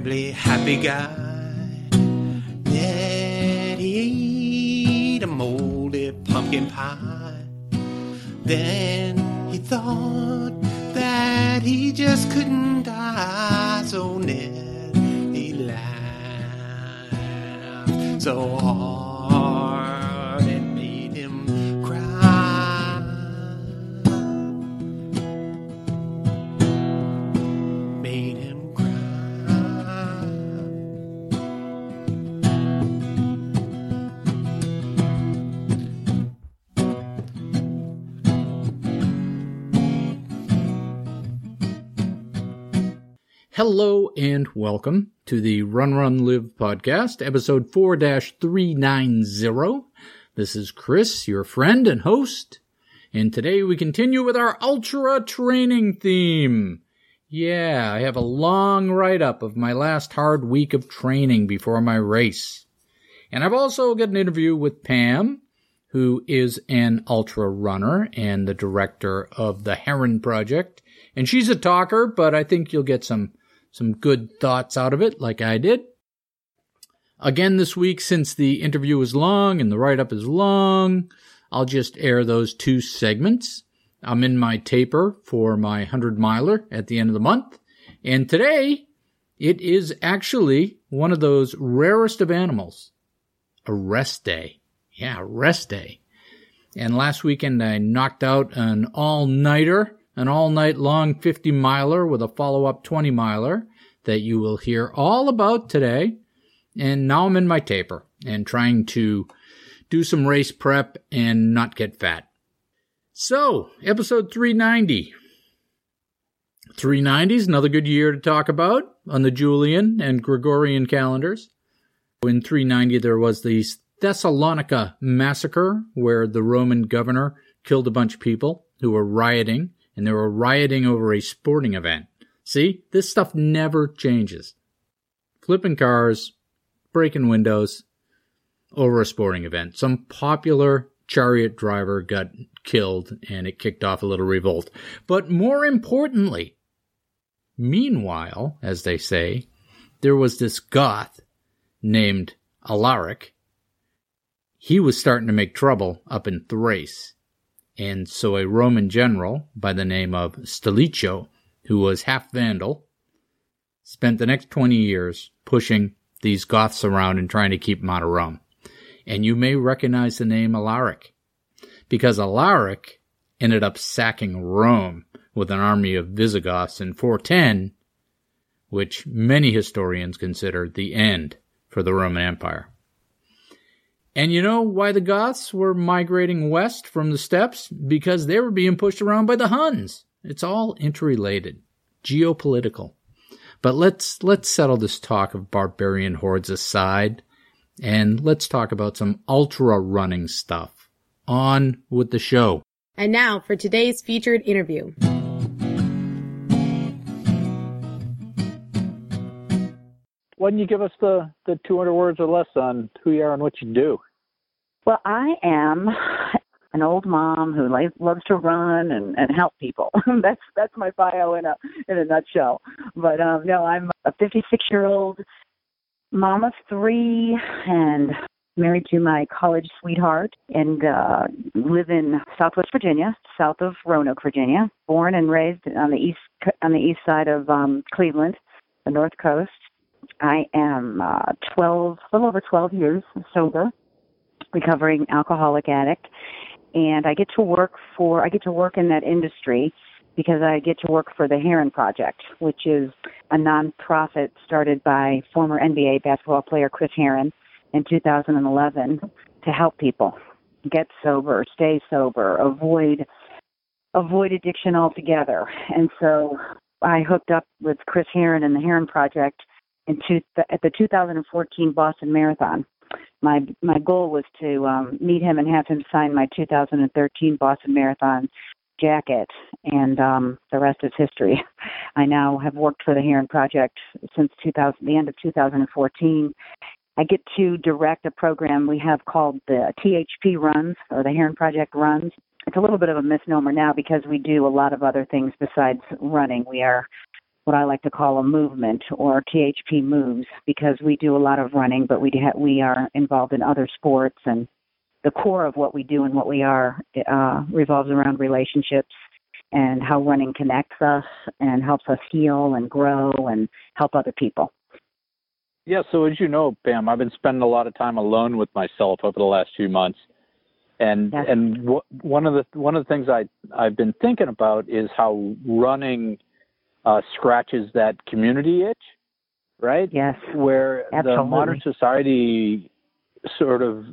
Terribly happy guy. Then he ate a moldy pumpkin pie. Then he thought that he just couldn't die. So Ned, he laughed so hard. Hello and welcome to the Run Run Live podcast, episode 4 390. This is Chris, your friend and host, and today we continue with our ultra training theme. Yeah, I have a long write up of my last hard week of training before my race. And I've also got an interview with Pam, who is an ultra runner and the director of the Herren Project. And she's a talker, but I think you'll get some some good thoughts out of it, like I did. Again, this week, since the interview is long and the write up is long, I'll just air those two segments. I'm in my taper for my 100 miler at the end of the month. And today, it is actually one of those rarest of animals a rest day. Yeah, rest day. And last weekend, I knocked out an all nighter an all night long 50 miler with a follow up 20 miler that you will hear all about today. And now I'm in my taper and trying to do some race prep and not get fat. So, episode 390. 390 is another good year to talk about on the Julian and Gregorian calendars. In 390, there was the Thessalonica massacre, where the Roman governor killed a bunch of people who were rioting and they were rioting over a sporting event. See, this stuff never changes. Flipping cars, breaking windows over a sporting event. Some popular chariot driver got killed and it kicked off a little revolt. But more importantly, meanwhile, as they say, there was this Goth named Alaric. He was starting to make trouble up in Thrace. And so a Roman general by the name of Stilicho, who was half Vandal, spent the next 20 years pushing these Goths around and trying to keep them out of Rome. And you may recognize the name Alaric, because Alaric ended up sacking Rome with an army of Visigoths in 410, which many historians consider the end for the Roman Empire. And you know why the Goths were migrating west from the steppes? Because they were being pushed around by the Huns. It's all interrelated, geopolitical. But let's let's settle this talk of barbarian hordes aside and let's talk about some ultra running stuff. On with the show. And now for today's featured interview. Why don't you give us the, the 200 words or less on who you are and what you do? Well, I am an old mom who loves to run and, and help people. that's that's my bio in a in a nutshell. But um, no, I'm a 56 year old mom of three and married to my college sweetheart and uh live in southwest virginia south of roanoke virginia born and raised on the east on the east side of um cleveland the north coast I am uh, 12, a little over 12 years sober, recovering alcoholic addict, and I get to work for I get to work in that industry because I get to work for the Herren Project, which is a nonprofit started by former NBA basketball player Chris Herren in 2011 to help people. get sober, stay sober, avoid avoid addiction altogether. And so I hooked up with Chris Herren and the Herren Project two, at the 2014 Boston Marathon. My my goal was to um, meet him and have him sign my 2013 Boston Marathon jacket, and um, the rest is history. I now have worked for the Herren Project since 2000, the end of 2014. I get to direct a program we have called the THP Runs, or the Herron Project Runs. It's a little bit of a misnomer now because we do a lot of other things besides running. We are what I like to call a movement or THP moves because we do a lot of running, but we ha- we are involved in other sports and the core of what we do and what we are uh, revolves around relationships and how running connects us and helps us heal and grow and help other people. Yeah, so as you know, Pam, I've been spending a lot of time alone with myself over the last few months, and yes. and w- one of the one of the things I I've been thinking about is how running uh, scratches that community itch, right? Yes. Where Absolutely. the modern society sort of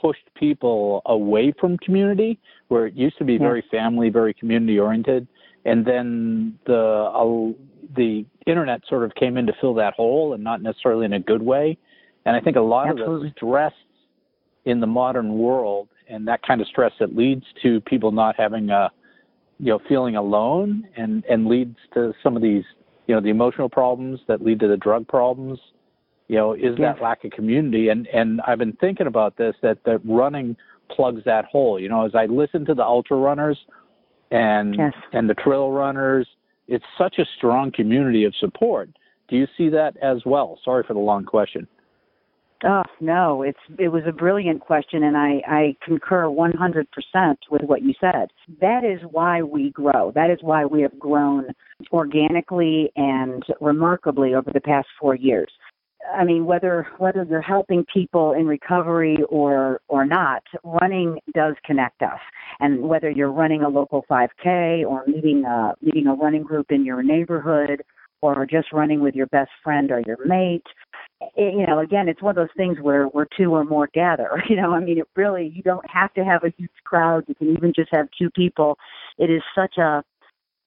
pushed people away from community, where it used to be very family, very community oriented, and then the uh, the internet sort of came in to fill that hole, and not necessarily in a good way. And I think a lot Absolutely. of the stress in the modern world, and that kind of stress that leads to people not having a you know feeling alone, and and leads to some of these you know the emotional problems that lead to the drug problems. You know is Yes. that lack of community? And and i've been thinking about this that that running plugs that hole. You know as i listen to the ultra runners and Yes. and the trail runners it's such a strong community of support. Do you see that as well? Sorry for the long question Oh no, it's it was a brilliant question, and I I concur 100% with what you said. That is why we grow. That is why we have grown organically and remarkably over the past four years. I mean, whether whether you're helping people in recovery or or not, running does connect us. And whether you're running a local 5K or meeting a meeting a running group in your neighborhood, or just running with your best friend or your mate, it, you know, again, it's one of those things where where two or more gather. You know, I mean, it really you don't have to have a huge crowd. You can even just have two people. It is such a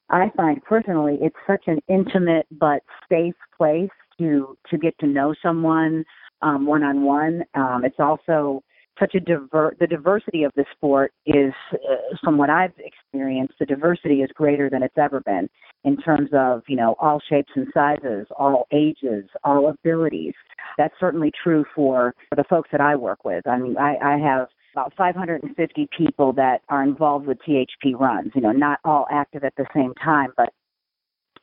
I find personally it's such an intimate but safe place to to get to know someone one on one. It's also such a diver the diversity of the sport is uh, from what I've experienced the diversity is greater than it's ever been in terms of you know all shapes and sizes all ages all abilities. That's certainly true for, for the folks that I work with. I mean I, I have about 550 people that are involved with THP runs you know not all active at the same time but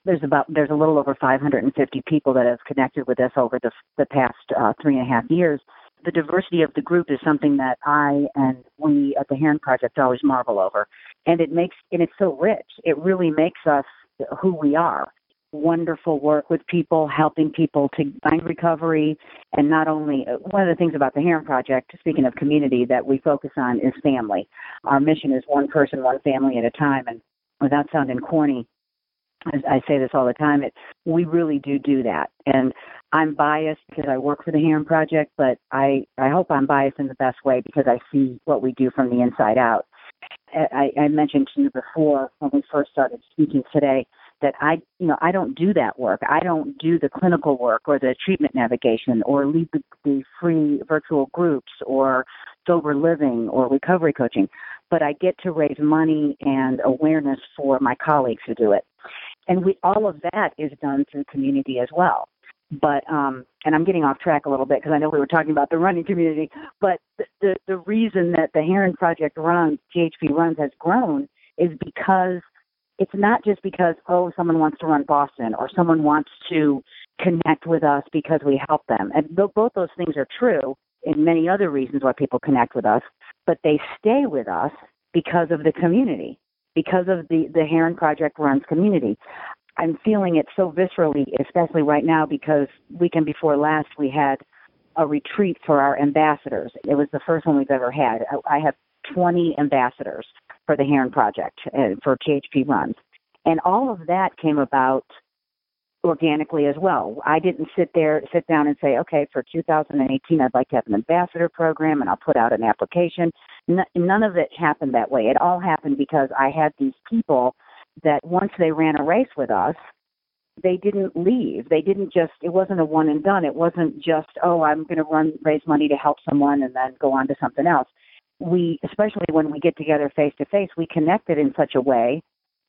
there's about there's a little over 550 people that have connected with us over the the past uh, three and a half years the diversity of the group is something that I and we at the Herren Project always marvel over. And it makes and it's so rich. It really makes us who we are. Wonderful work with people, helping people to find recovery, and not only one of the things about the Herren Project, speaking of community, that we focus on is family. Our mission is one person, one family at a time, and without sounding corny, I say this all the time. It we really do do that, and I'm biased because I work for the Herren Project, but I I hope I'm biased in the best way because I see what we do from the inside out. I, I mentioned to you before when we first started speaking today that I you know I don't do that work. I don't do the clinical work or the treatment navigation or lead the, the free virtual groups or sober living or recovery coaching, but I get to raise money and awareness for my colleagues who do it and we all of that is done through community as well. But um and i'm getting off track a little bit because i know we were talking about the running community but the, the the reason that the herren project runs THP runs has grown is because it's not just because oh someone wants to run boston or someone wants to connect with us because we help them. And th- both those things are true and many other reasons why people connect with us but they stay with us because of the community because of the the Herren Project runs community. I'm feeling it so viscerally, especially right now because weekend before last we had a retreat for our ambassadors. It was the first one we've ever had. I, have 20 ambassadors for the Herren Project uh, for THP runs, and all of that came about organically as well. I didn't sit there, sit down and say, okay, for 2018, I'd like to have an ambassador program and I'll put out an application. N- none of it happened that way. It all happened because I had these people that once they ran a race with us, they didn't leave. They didn't just, it wasn't a one and done. It wasn't just, oh, I'm going to run, raise money to help someone and then go on to something else. We, especially when we get together face to face, we connected in such a way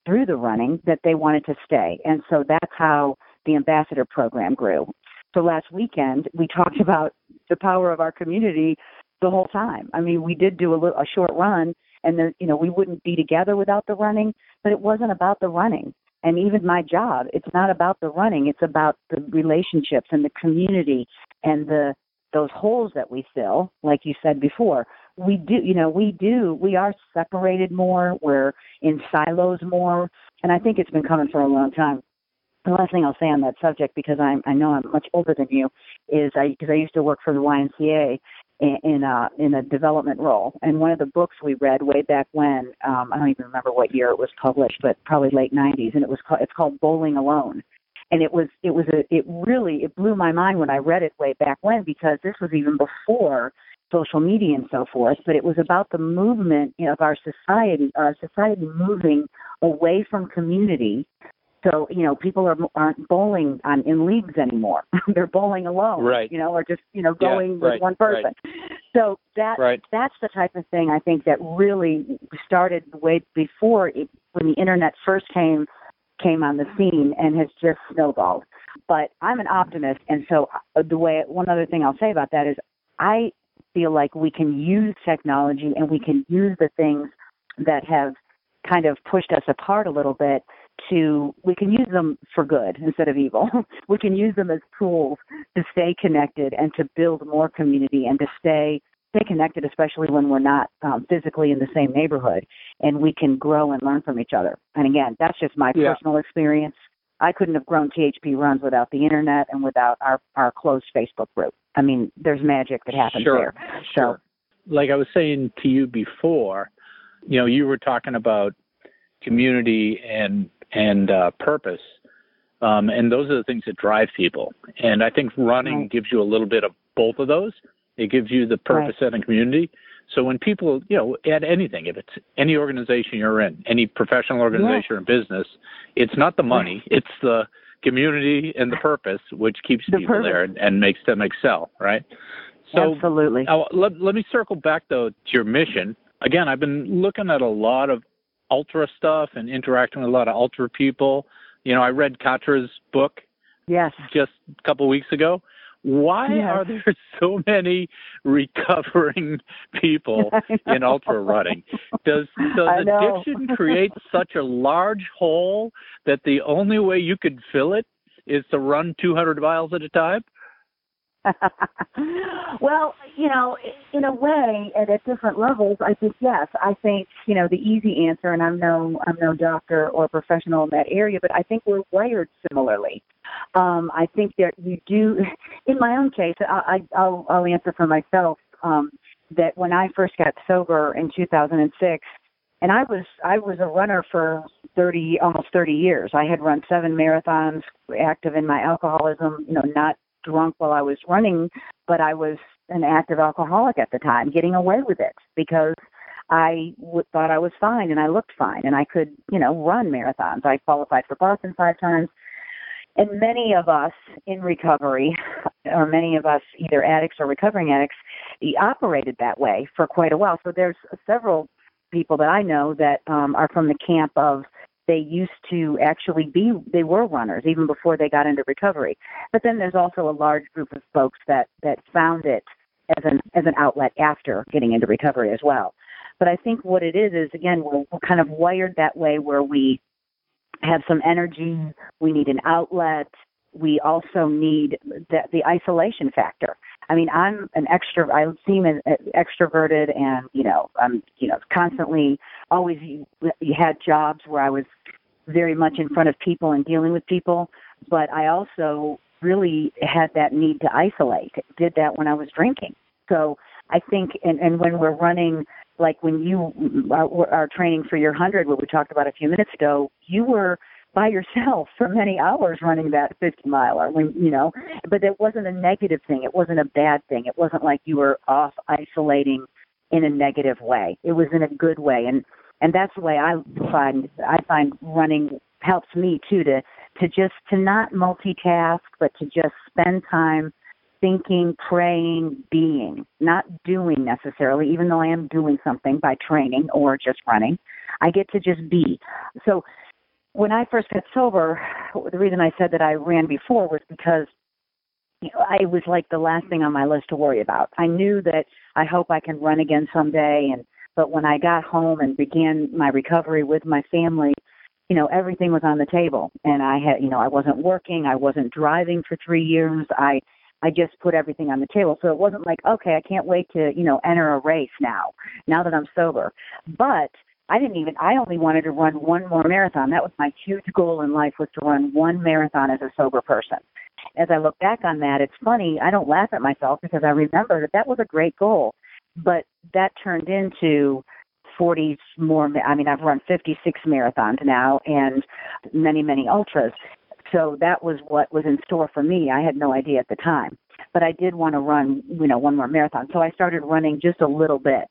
through the running that they wanted to stay. And so that's how the ambassador program grew. So last weekend, we talked about the power of our community the whole time. I mean, we did do a, little, a short run and the, you know, we wouldn't be together without the running, but it wasn't about the running. And even my job it's not about the running it's about the relationships and the community and the those holes that we fill like you said before. We do you know we do we are separated more we're in silos more and i think it's been coming for a long time. The last thing I'll say on that subject, because I'm I know I'm much older than you, is I because I used to work for the YMCA, in a in a development role. And one of the books we read way back when um, I don't even remember what year it was published, but probably late '90s, and it was called, it's called Bowling Alone. And it was it was a it really it blew my mind when I read it way back when because this was even before social media and so forth. But it was about the movement of our society, our society moving away from community so you know, people are aren't bowling on in leagues anymore. They're bowling alone, right? You know, or just you know going yeah, right, with one person. Right. So that right. that's the type of thing I think that really started way before it, when the internet first came came on the scene and has just snowballed. But I'm an optimist, and so uh, the way one other thing I'll say about that is I feel like we can use technology and we can use the things that have kind of pushed us apart a little bit to we can use them for good instead of evil. we can use them as tools to stay connected and to build more community and to stay stay connected, especially when we're not um, physically in the same neighborhood, and we can grow and learn from each other. And again, that's just my yeah. personal experience. I couldn't have grown THP runs without the internet and without our our closed Facebook group. I mean, there's magic that happens sure. there. So, sure. like I was saying to you before, you know, you were talking about community and and uh, purpose. Um, and those are the things that drive people. And I think running right. gives you a little bit of both of those. It gives you the purpose right. and community. So when people, you know, at anything, if it's any organization you're in, any professional organization yeah. or business, it's not the money, it's the community and the purpose which keeps the people purpose. there and, and, makes them excel, right? So Absolutely. Now, let, let me circle back though to your mission. Again, I've been looking at a lot of ultra stuff and interacting with a lot of ultra people. You know, I read Catra's book yes just a couple of weeks ago. Why yes. are there so many recovering people in ultra running? Does does addiction create such a large hole that the only way you could fill it is to run 200 miles at a time? well, you know, in a way, and at different levels, I think yes. I think you know the easy answer, and I'm no I'm no doctor or professional in that area, but I think we're wired similarly. Um, I think that you do. In my own case, I, I I'll, I'll answer for myself. Um, that when I first got sober in 2006, and I was I was a runner for 30 almost 30 years. I had run seven marathons, active in my alcoholism, you know, not drunk while I was running, but I was an active alcoholic at the time, getting away with it because I w- thought I was fine and I looked fine and I could, you know, run marathons. I qualified for Boston five times. And many of us in recovery, or many of us either addicts or recovering addicts, operated that way for quite a while. So there's several people that I know that um, are from the camp of they used to actually be they were runners even before they got into recovery but then there's also a large group of folks that that found it as an as an outlet after getting into recovery as well but i think what it is is again we're, we're kind of wired that way where we have some energy we need an outlet we also need the, the isolation factor I mean, I'm an extra. I seem an extroverted, and you know, I'm you know constantly always you, you had jobs where I was very much in front of people and dealing with people, but I also really had that need to isolate. Did that when I was drinking. So I think, and, and when we're running, like when you are, are training for your hundred, what we talked about a few minutes ago, you were by yourself for many hours running that 50 miler when you know but it wasn't a negative thing it wasn't a bad thing it wasn't like you were off isolating in a negative way. It was in a good way, and and that's the way I find I find running helps me too to to just to not multitask, but to just spend time thinking, praying, being, not doing necessarily, even though I am doing something by training or just running. I get to just be. So when I first got sober, the reason I said that I ran before was because you know, I was like the last thing on my list to worry about. I knew that I hope I can run again someday and but when I got home and began my recovery with my family, you know, everything was on the table and I had, you know, I wasn't working, I wasn't driving for 3 years. I I just put everything on the table. So it wasn't like, okay, I can't wait to, you know, enter a race now, now that I'm sober. But I didn't even, I only wanted to run one more marathon. That was my huge goal in life was to run one marathon as a sober person. As I look back on that, it's funny. I don't laugh at myself because I remember that that was a great goal, but that turned into 40 more. I mean, I've run 56 marathons now and many, many ultras. So that was what was in store for me. I had no idea at the time, but I did want to run, you know, one more marathon. So I started running just a little bit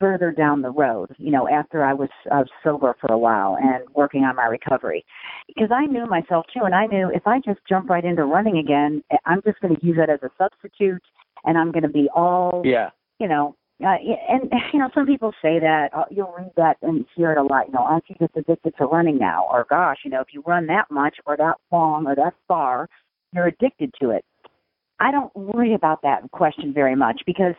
further down the road, you know, after I was uh, sober for a while and working on my recovery. Because I knew myself too, and I knew if I just jump right into running again, I'm just going to use it as a substitute and I'm going to be all, yeah. You know, uh, and you know, some people say that uh, you'll read that and hear it a lot. You know, aren't you just addicted to running now? Or gosh, you know, if you run that much or that long or that far, you're addicted to it. I don't worry about that question very much because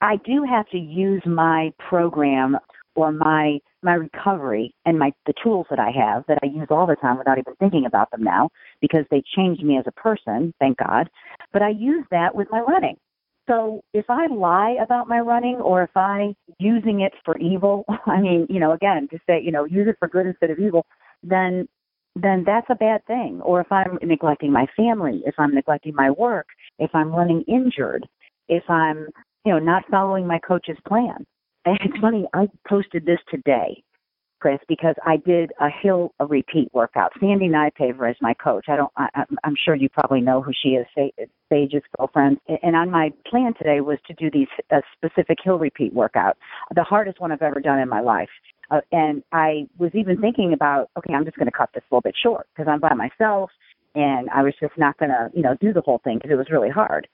I do have to use my program or my my recovery and my the tools that I have that I use all the time without even thinking about them now because they changed me as a person, thank God. But I use that with my running. So if I lie about my running or if I using it for evil, I mean, you know, again, to say, you know, use it for good instead of evil, then then that's a bad thing. Or if I'm neglecting my family, if I'm neglecting my work, if I'm running injured, if I'm, you know, not following my coach's plan. And it's funny, I posted this today Chris, because I did a hill a repeat workout. Sandy Nypaver is my coach. I don't. I, I'm sure you probably know who she is. Sage's girlfriend. And on my plan today was to do these a specific hill repeat workout, the hardest one I've ever done in my life. Uh, and I was even thinking about, okay, I'm just going to cut this a little bit short because I'm by myself, and I was just not going to, you know, do the whole thing because it was really hard.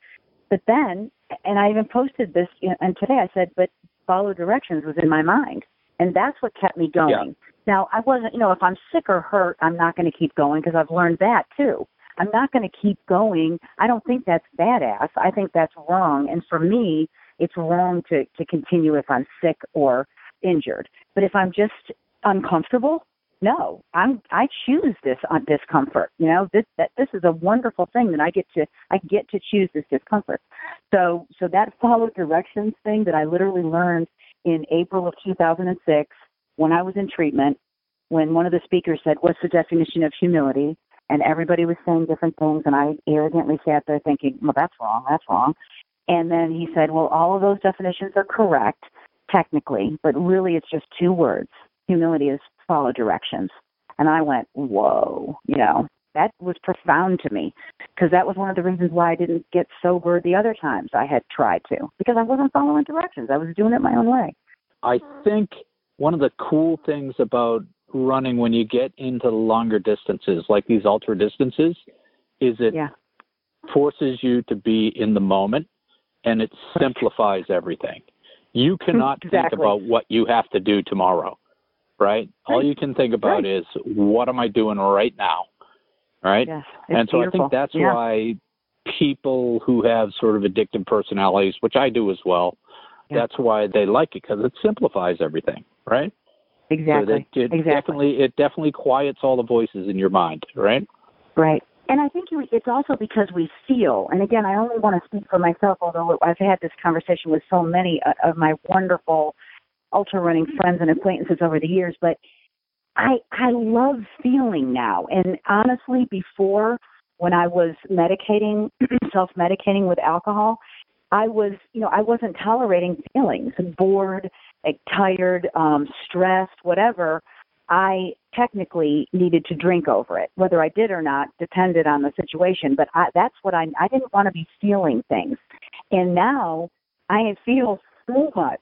But then, and I even posted this, you know, and today I said, but follow directions was in my mind and that's what kept me going. Yeah. Now, I wasn't, you know, if I'm sick or hurt, I'm not going to keep going because I've learned that too. I'm not going to keep going. I don't think that's badass. I think that's wrong. And for me, it's wrong to to continue if I'm sick or injured. But if I'm just uncomfortable, no, I'm I choose this on discomfort. You know, this that this is a wonderful thing that I get to I get to choose this discomfort. So so that follow directions thing that I literally learned in April of 2006 when I was in treatment, when one of the speakers said, What's the definition of humility? And everybody was saying different things, and I arrogantly sat there thinking, Well, that's wrong, that's wrong. And then he said, Well, all of those definitions are correct, technically, but really it's just two words. Humility is follow directions. And I went, Whoa, you know, that was profound to me because that was one of the reasons why I didn't get sober the other times I had tried to because I wasn't following directions. I was doing it my own way. I think one of the cool things about running when you get into longer distances like these ultra distances is it yeah. forces you to be in the moment and it simplifies everything. You cannot exactly. think about what you have to do tomorrow, right? right. All you can think about right. is what am I doing right now? Right? Yes, and so beautiful. I think that's yeah. why people who have sort of addictive personalities, which I do as well, yeah. that's why they like it because it simplifies everything, right? Exactly. So that it exactly. definitely it definitely quiets all the voices in your mind, right? Right. And I think it's also because we feel, and again, I only want to speak for myself, although I've had this conversation with so many of my wonderful ultra running friends and acquaintances over the years, but I I love feeling now. And honestly, before when I was medicating, self medicating with alcohol, I was, you know, I wasn't tolerating feelings, bored, like, tired, um, stressed, whatever. I technically needed to drink over it. Whether I did or not depended on the situation, but I, that's what I I didn't want to be feeling things. And now I feel so much.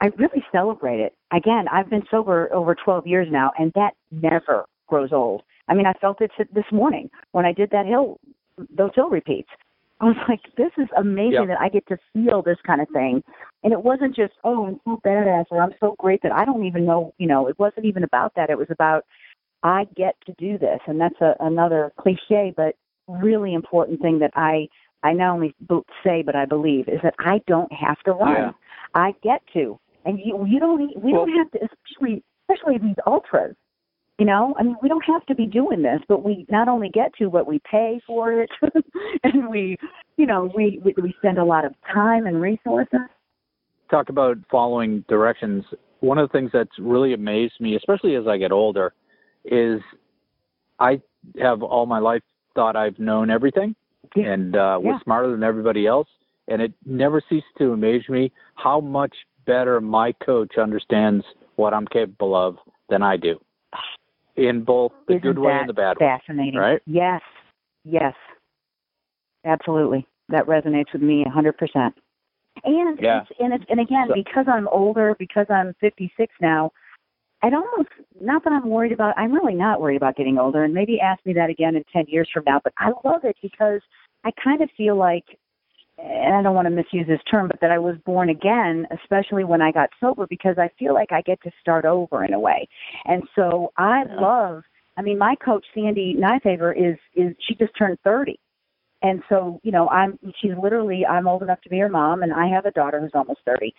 I really celebrate it. Again, I've been sober over 12 years now, and that never grows old. I mean, I felt it this morning when I did that hill, those hill repeats. I was like, this is amazing Yep. that I get to feel this kind of thing. And it wasn't just, oh, I'm so badass or I'm so great that I don't even know, you know, it wasn't even about that. It was about, I get to do this. And that's a, another cliche, but really important thing that I, I not only say, but I believe is that I don't have to run. Yeah. I get to. And you, you don't, e- we Well- don't have to, especially, especially these ultras. You know, I mean, we don't have to be doing this, but we not only get to, but we pay for it, and we, you know, we, we we spend a lot of time and resources. talk about following directions. One of the things that's really amazed me, especially as I get older, is I have all my life thought I've known everything Yeah. and uh, was Yeah. smarter than everybody else. And it never ceased to amaze me how much better my coach understands what I'm capable of than I do, in both the Isn't good way and the bad way. fascinating? right? Yes, yes, absolutely. That resonates with me a hundred percent. And Yeah. it's, and it's and again So- because I'm older, because I'm 56 now. I'd almost not that I'm worried about. I'm really not worried about getting older. And maybe ask me that again in 10 years from now. But I love it because I kind of feel like, and I don't want to misuse this term, but that I was born again, especially when I got sober, because I feel like I get to start over in a way. And so I love. I mean, my coach Sandy Nypaver is is she just turned 30. And so, you know, I'm she's literally I'm old enough to be her mom and I have a daughter who's almost 30.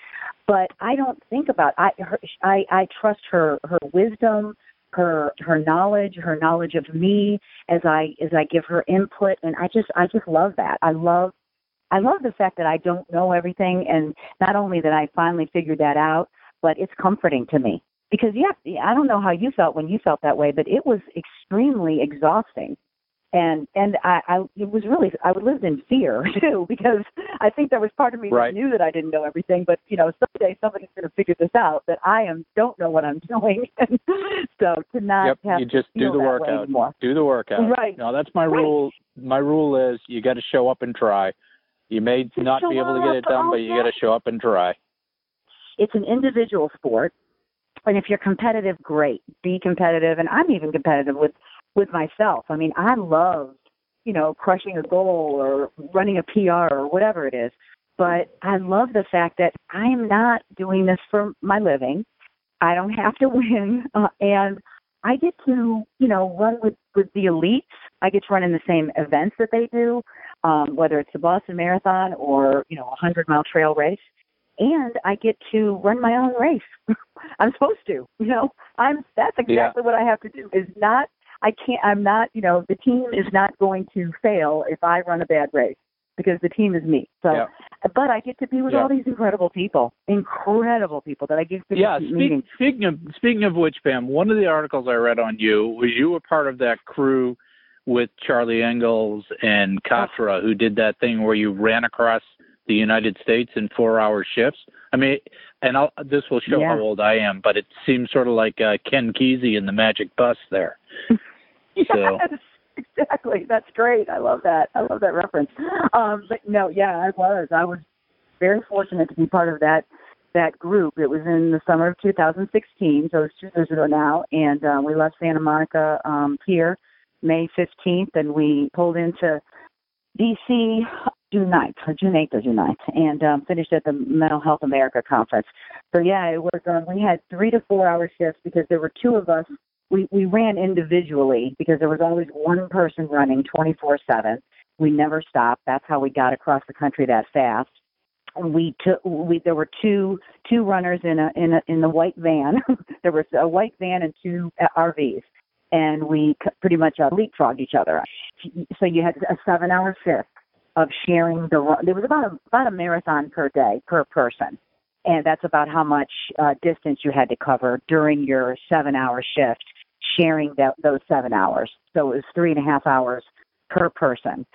But I don't think about I her, I I trust her her wisdom, her her knowledge, her knowledge of me as I as I give her input and I just I just love that. I love I love the fact that I don't know everything and not only that I finally figured that out, but it's comforting to me. Because yeah, I don't know how you felt when you felt that way, but it was extremely exhausting and and I, I it was really I lived in fear too because I think there was part of me Right. that knew that I didn't know everything, but you know someday somebody's going to figure this out that I am don't know what I'm doing, so to not Yep, have you to just do the workout. Do the workout. Right. No, that's my Right. rule. My rule is you got to show up and try. You may not be able to get it done, but you got to show up and try. It's an individual sport, and if you're competitive, great. Be competitive, and I'm even competitive with with myself. I mean, I love you know crushing a goal or running a PR or whatever it is, but I love the fact that I'm not doing this for my living. I don't have to win, uh, and I get to you know run with with the elites. I get to run in the same events that they do, um, whether it's the Boston Marathon or you know a hundred mile trail race and I get to run my own race. I'm supposed to, you know. I'm that's exactly what I have to do. Is not I can't I'm not, you know, the team is not going to fail if I run a bad race because the team is me. So Yeah. but I get to be with Yeah. all these incredible people. Incredible people that I get to Yeah. Speak, meeting. speaking of speaking of which, Pam, one of the articles I read on you was you were part of that crew with Charlie Engels and Catra, who did that thing where you ran across the United States in four-hour shifts. I mean, and I'll, this will show Yeah. how old I am, but it seems sort of like uh, Ken Kesey in the Magic Bus there. So- Yes, exactly. That's great. I love that. I love that reference. Um, but no, yeah, I was. I was very fortunate to be part of that that group. It was in the summer of 2016, so it's two years ago now, and uh, we left Santa Monica um, Pier May 15th, and we pulled into DC June 9th, or June 8th or June 9th, and um, finished at the Mental Health America conference. So yeah, it was. Um, we had three to four hour shifts because there were two of us we we ran individually because there was always one person running 24/7. We never stopped. That's how we got across the country that fast. We took we there were two two runners in a in a in the white van. there was a white van and two uh, RVs, and we pretty much uh, leapfrogged each other. So you had a seven hour shift of sharing the. There was about a about a marathon per day per person and that's about how much uh, distance you had to cover during your seven hour shift, sharing that, those seven hours. So it was three and a half hours per person.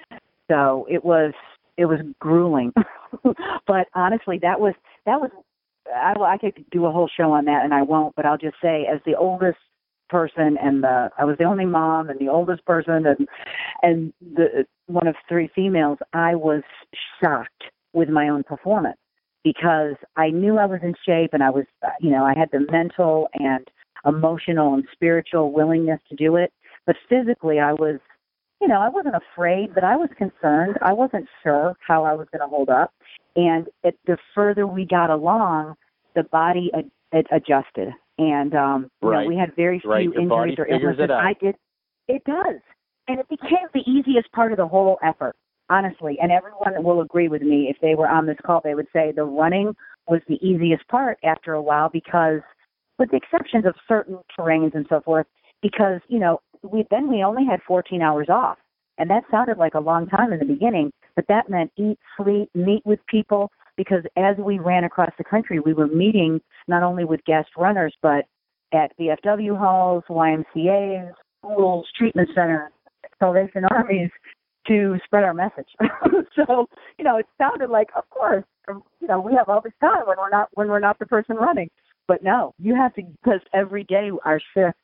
So it was it was grueling, but honestly, that was that was I, I could do a whole show on that, and I won't. But I'll just say, as the oldest person and the I was the only mom and the oldest person and and the one of three females, I was shocked with my own performance because I knew I was in shape and I was, you know, I had the mental and emotional and spiritual willingness to do it. But physically, I was, you know, I wasn't afraid, but I was concerned. I wasn't sure how I was going to hold up. And it, the further we got along, the body ad, it adjusted. And um, right. you know, we had very few right. Injuries or illnesses. I did. It does, and it became the easiest part of the whole effort honestly, and everyone will agree with me if they were on this call, they would say the running was the easiest part after a while because, with the exceptions of certain terrains and so forth, because you know we then we only had 14 hours off, and that sounded like a long time in the beginning, but that meant eat, sleep, meet with people. Because as we ran across the country, we were meeting not only with guest runners, but at VFW halls, YMCA's, schools, treatment centers, Salvation Armies, to spread our message. so, you know, it sounded like, of course, um, you know, we have all this time when we're not when we're not the person running. But no, you have to because every day our shift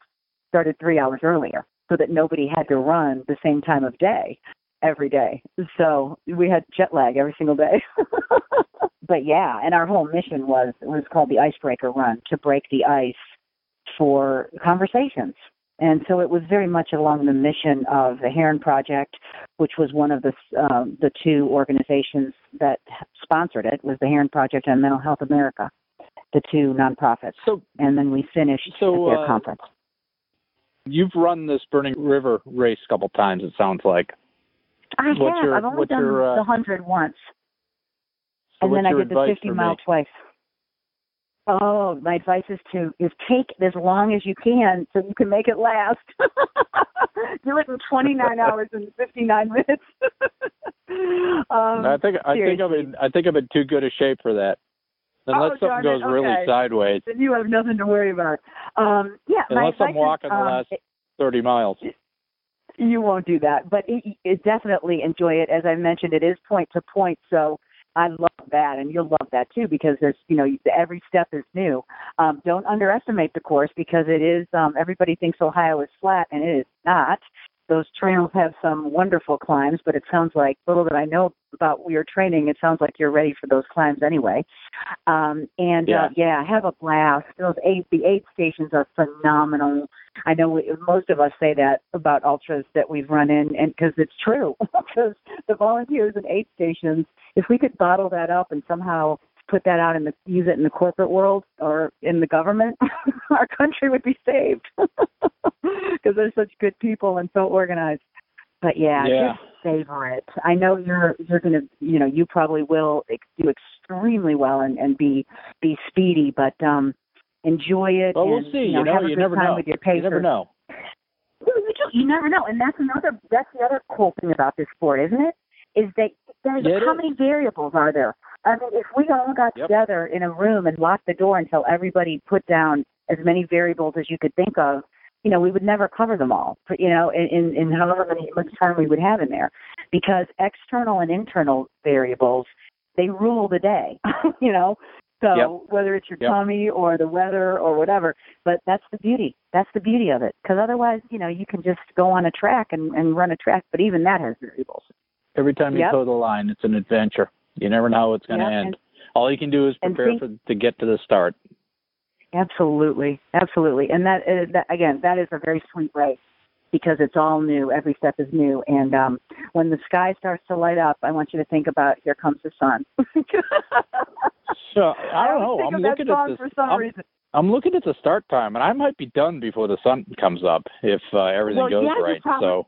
started three hours earlier, so that nobody had to run the same time of day every day. So we had jet lag every single day. but yeah, and our whole mission was was called the Icebreaker Run to break the ice for conversations and so it was very much along the mission of the Herren Project, which was one of the um, the two organizations that sponsored it, was the Herren Project and Mental Health America, the two nonprofits. So, and then we finished so, at their uh, conference. You've run this Burning River race a couple times. It sounds like. I have. Your, I've only done your, uh, the hundred once, so and then I did the fifty mile twice. Oh, my advice is to is take it as long as you can so you can make it last. Do it in 29 hours and 59 minutes. um, I think I think I'm in I think I'm in too good a shape for that. Unless Oh, something it, goes really okay. sideways. then you have nothing to worry about. Um, yeah, my Unless I'm advice is, walking the um, last thirty miles. You won't do that, but it, it definitely enjoy it. As I mentioned, it is point to point, so I love that, and you'll love that too because there's you know every step is new. Um, don't underestimate the course because it is. Um, everybody thinks Ohio is flat, and it is not. Those trails have some wonderful climbs, but it sounds like little that I know about your training. It sounds like you're ready for those climbs anyway. Um, and Yeah. uh, yeah, have a blast. Those eight, the aid stations are phenomenal. I know we, most of us say that about ultras that we've run in, and because it's true. Because the volunteers in aid stations, if we could bottle that up and somehow put that out in the use it in the corporate world or in the government, our country would be saved. Because they're such good people and so organized. But yeah, Yeah. just savor it. I know you're you're gonna you know you probably will ex- do extremely well and and be be speedy, but um enjoy it. Well, we'll and, see. You know, You know, have a you good never time know. with your. You never know. You, never know, and that's another. That's the other cool thing about this sport, isn't it? Is that there's Yeah, how many variables are there? I mean, if we all got Yep. together in a room and locked the door until everybody put down as many variables as you could think of, you know, we would never cover them all. You know, in, in in however many much time we would have in there, because external and internal variables they rule the day. you know. So Yep. whether it's your Yep. tummy or the weather or whatever, but that's the beauty. That's the beauty of it. Because otherwise, you know, you can just go on a track and, and run a track, but even that has variables. Every time you Yep. toe the line, it's an adventure. You never know how it's going to Yep, end. and- All you can do is prepare think- for to get to the start. Absolutely, absolutely. And that, is, that again, that is a very sweet race because it's all new. Every step is new. And um, when the sky starts to light up, I want you to think about "Here Comes the Sun." So I don't know. I'm looking at this. for some I'm, reason. I'm looking at the start time, and I might be done before the sun comes up if uh, everything Well, goes yeah, right. So,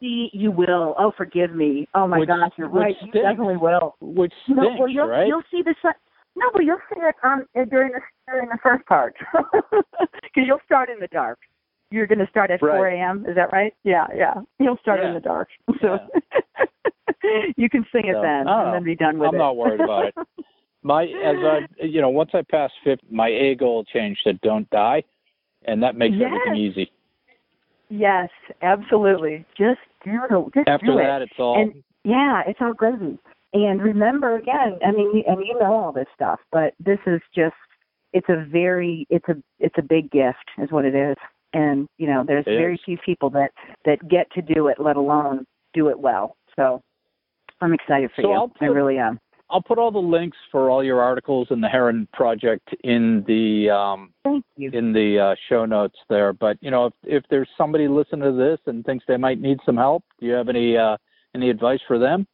See, you will. Oh, forgive me. Oh my Which- gosh, you're right. You definitely will. which No, stinks, well, you'll, right? you'll see the sun. No, but you'll see it um during the during the first part because you'll start in the dark. You're going to start at Right. 4 a.m. Is that right? Yeah, yeah. You'll start Yeah. in the dark, so you can sing it So, then and then be done with it. I'm not worried about it. My as I you know once I pass 50, my A goal changed to don't die, and that makes Yes. everything easy. Yes, absolutely. Just do it. Just After do it. that, it's all And yeah, it's all gravy. And remember again, I mean, and you know all this stuff, but this is just it's a very it's a it's a big gift is what it is. And you know, there's It very is. few people that that get to do it, let alone do it well. So I'm excited for So you. I'll I really am. I'll put all the links for all your articles in the Herren Project in the um, in the uh, show notes there. But you know, if if there's somebody listening to this and thinks they might need some help, do you have any uh, any advice for them?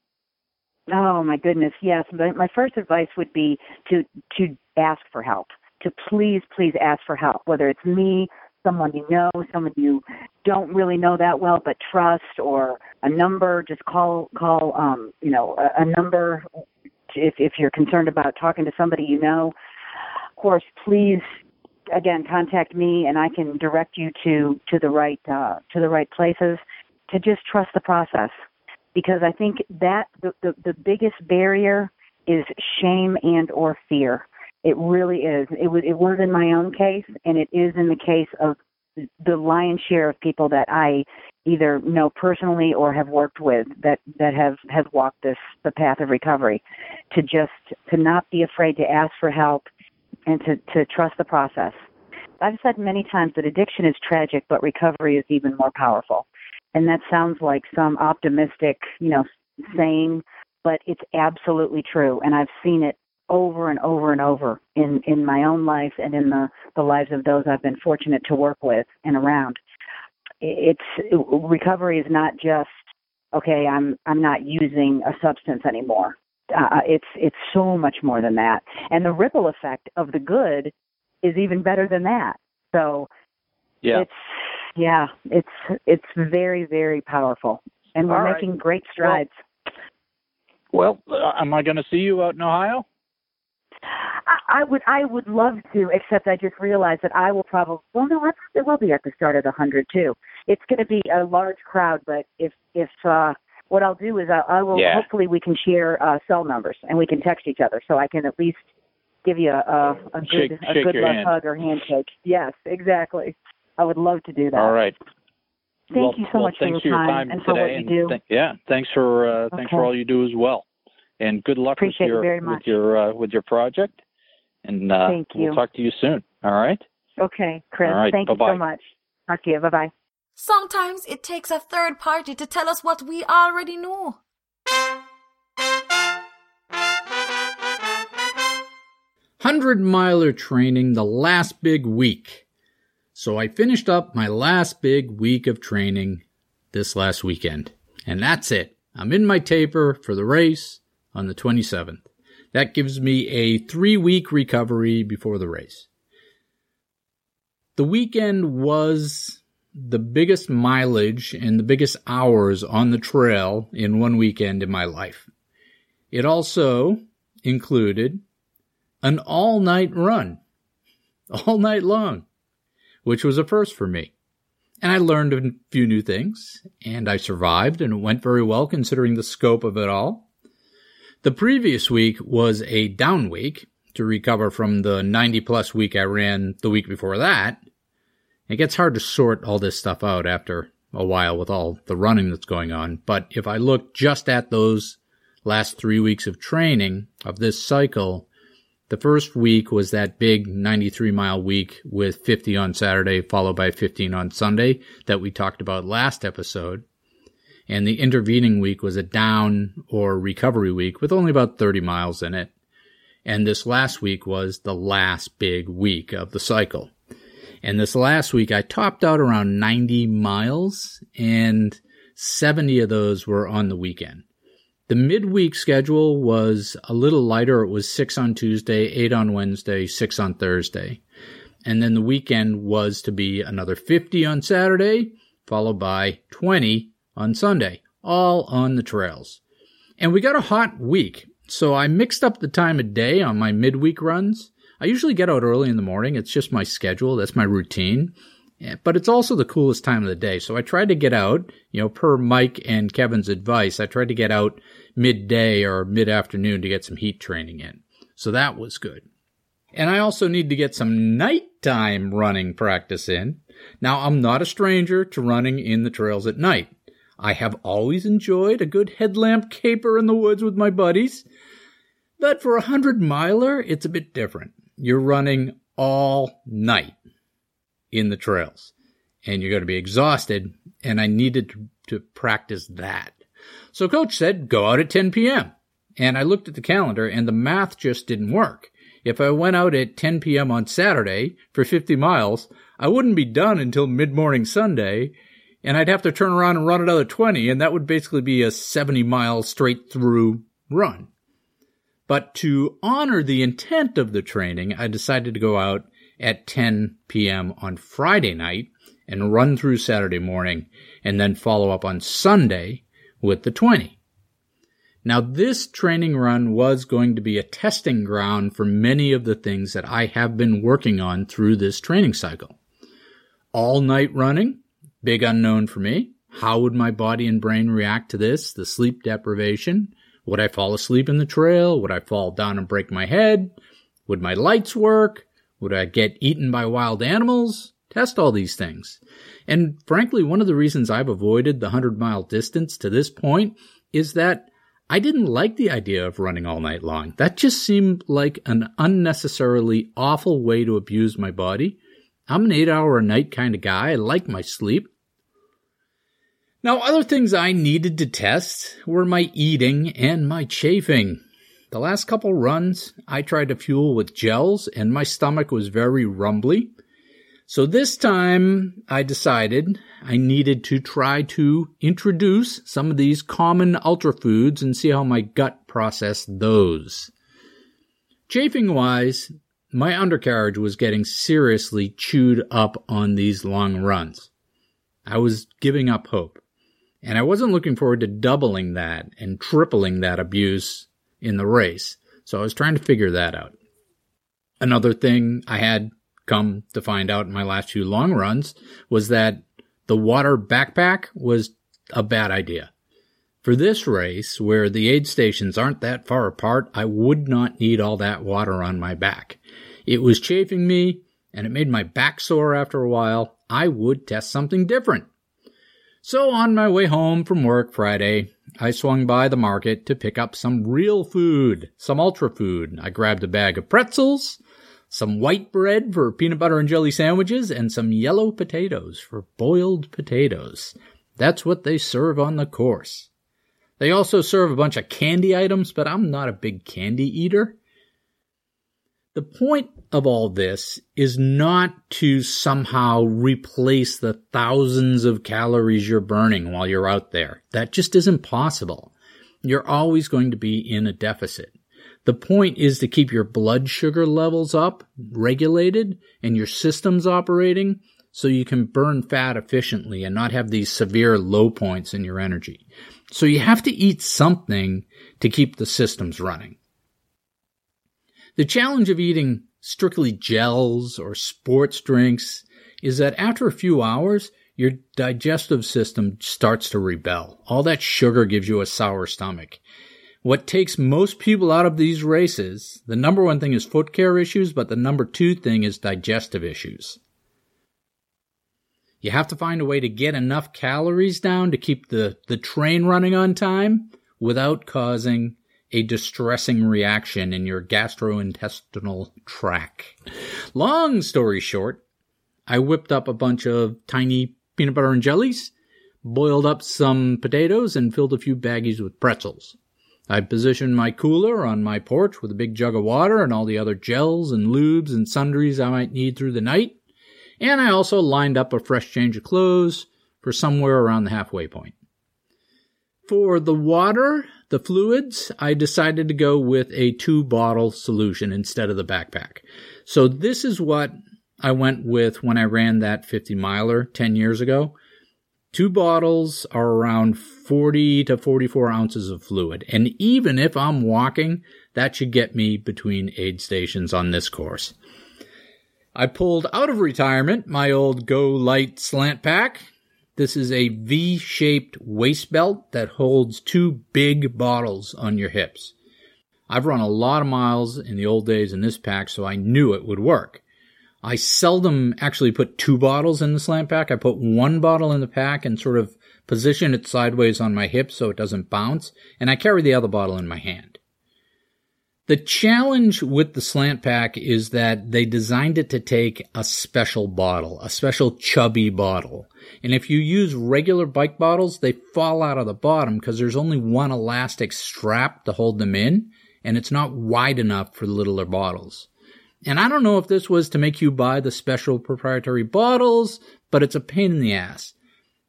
Oh my goodness, yes. My, my first advice would be to to ask for help. To please, please ask for help. Whether it's me, someone you know, someone you don't really know that well but trust, or a number. Just call call um, you know a, a number if if you're concerned about talking to somebody you know. Of course, please again contact me and I can direct you to to the right uh, to the right places. To just trust the process because I think that the, the, the biggest barrier is shame and or fear. It really is. It was it was in my own case, and it is in the case of the lion's share of people that I either know personally or have worked with that that have have walked this the path of recovery. To just to not be afraid to ask for help and to to trust the process. I've said many times that addiction is tragic, but recovery is even more powerful and that sounds like some optimistic, you know, saying, but it's absolutely true, and I've seen it over and over and over in in my own life and in the the lives of those I've been fortunate to work with and around. It's recovery is not just okay. I'm I'm not using a substance anymore. Uh, it's it's so much more than that, and the ripple effect of the good is even better than that. So Yeah. it's yeah, it's it's very very powerful, and we're All right. making great strides. Well, uh, am I going to see you out in Ohio? I, I would I would love to, except I just realized that I will probably well no, I, it will be at the start of the hundred too. It's going to be a large crowd, but if if uh, what I'll do is I, I will Yeah. hopefully we can share uh, cell numbers and we can text each other, so I can at least give you a a, a good Shake- a good hand. hug or handshake. Yes, exactly. I would love to do that. All right. Thank well, you so well, much for your for your time and for today. what you do. th- yeah, thanks for uh, thanks for all you do as well, and good luck Appreciate with your very with your uh, with your project. And uh, Thank we'll talk to you soon. All right. Okay, Chris. All right, Thank you bye-bye. so much. Talk to you. Bye bye. Sometimes it takes a third party to tell us what we already know. Hundred miler training, the last big week. So I finished up my last big week of training this last weekend. And that's it. I'm in my taper for the race on the 27th. That gives me a three week recovery before the race. The weekend was the biggest mileage and the biggest hours on the trail in one weekend in my life. It also included an all night run, all night long, which was a first for me. And I learned a few new things, and I survived, and it went very well considering the scope of it all. The previous week was a down week to recover from the 90 plus week I ran the week before that. It gets hard to sort all this stuff out after a while with all the running that's going on. But if I look just at those last three weeks of training of this cycle, the first week was that big 93 mile week with 50 on Saturday, followed by 15 on Sunday that we talked about last episode. And the intervening week was a down or recovery week with only about 30 miles in it. And this last week was the last big week of the cycle. And this last week I topped out around 90 miles and 70 of those were on the weekend. The midweek schedule was a little lighter. It was six on Tuesday, eight on Wednesday, six on Thursday. And then the weekend was to be another 50 on Saturday, followed by 20 on Sunday, all on the trails. And we got a hot week. So I mixed up the time of day on my midweek runs. I usually get out early in the morning. It's just my schedule. That's my routine. Eh, but it's also the coolest time of the day. So I tried to get out, you know, per Mike and Kevin's advice, I tried to get out midday or mid afternoon to get some heat training in. So that was good. And I also need to get some nighttime running practice in. Now, I'm not a stranger to running in the trails at night. I have always enjoyed a good headlamp caper in the woods with my buddies. But for a hundred miler, it's a bit different. You're running all night in the trails and you're going to be exhausted. And I needed to, to practice that. So coach said, go out at 10 p.m. and I looked at the calendar and the math just didn't work. If I went out at 10 p.m. on Saturday for 50 miles, I wouldn't be done until mid-morning Sunday, and I'd have to turn around and run another 20, and that would basically be a 70 mile straight through run. But to honor the intent of the training, I decided to go out at 10 p.m. on Friday night and run through Saturday morning and then follow up on Sunday with the 20. Now, this training run was going to be a testing ground for many of the things that I have been working on through this training cycle. All night running, big unknown for me. How would my body and brain react to this? The sleep deprivation. Would I fall asleep in the trail? Would I fall down and break my head? Would my lights work? Would I get eaten by wild animals? Test all these things. And frankly, one of the reasons I've avoided the 100 mile distance to this point is that I didn't like the idea of running all night long. That just seemed like an unnecessarily awful way to abuse my body. I'm an eight hour a night kind of guy. I like my sleep. Now, other things I needed to test were my eating and my chafing. The last couple runs, I tried to fuel with gels and my stomach was very rumbly. So this time I decided I needed to try to introduce some of these common ultra foods and see how my gut processed those. Chafing wise, my undercarriage was getting seriously chewed up on these long runs. I was giving up hope. And I wasn't looking forward to doubling that and tripling that abuse in the race. So I was trying to figure that out. Another thing I had come to find out in my last few long runs was that the water backpack was a bad idea. For this race, where the aid stations aren't that far apart, I would not need all that water on my back. It was chafing me, and it made my back sore after a while. I would test something different. So on my way home from work Friday, I swung by the market to pick up some real food, some ultra food. I grabbed a bag of pretzels, some white bread for peanut butter and jelly sandwiches, and some yellow potatoes for boiled potatoes. That's what they serve on the course. They also serve a bunch of candy items, but I'm not a big candy eater. The point of all this is not to somehow replace the thousands of calories you're burning while you're out there. That just isn't possible. You're always going to be in a deficit. The point is to keep your blood sugar levels up, regulated, and your systems operating so you can burn fat efficiently and not have these severe low points in your energy. So you have to eat something to keep the systems running. The challenge of eating strictly gels or sports drinks is that after a few hours, your digestive system starts to rebel. All that sugar gives you a sour stomach. What takes most people out of these races, the number one thing is foot care issues, but the number two thing is digestive issues. You have to find a way to get enough calories down to keep the, the train running on time without causing a distressing reaction in your gastrointestinal tract. Long story short, I whipped up a bunch of tiny peanut butter and jellies, boiled up some potatoes, and filled a few baggies with pretzels. I positioned my cooler on my porch with a big jug of water and all the other gels and lubes and sundries I might need through the night. And I also lined up a fresh change of clothes for somewhere around the halfway point. For the water, the fluids, I decided to go with a two bottle solution instead of the backpack. So this is what I went with when I ran that 50 miler 10 years ago. Two bottles are around 40 to 44 ounces of fluid. And even if I'm walking, that should get me between aid stations on this course. I pulled out of retirement my old GoLite slant pack. This is a V-shaped waist belt that holds two big bottles on your hips. I've run a lot of miles in the old days in this pack, so I knew it would work. I seldom actually put two bottles in the slant pack. I put one bottle in the pack and sort of position it sideways on my hip so it doesn't bounce, and I carry the other bottle in my hand. The challenge with the slant pack is that they designed it to take a special bottle, a special chubby bottle. And if you use regular bike bottles, they fall out of the bottom because there's only one elastic strap to hold them in, and it's not wide enough for the littler bottles. And I don't know if this was to make you buy the special proprietary bottles, but it's a pain in the ass.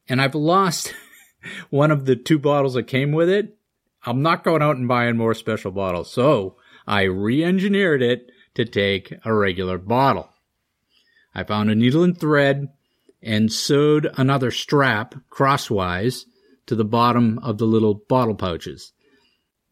And I've lost one of the two bottles that came with it. I'm not going out and buying more special bottles. So I re-engineered it to take a regular bottle. I found a needle and thread and sewed another strap crosswise to the bottom of the little bottle pouches.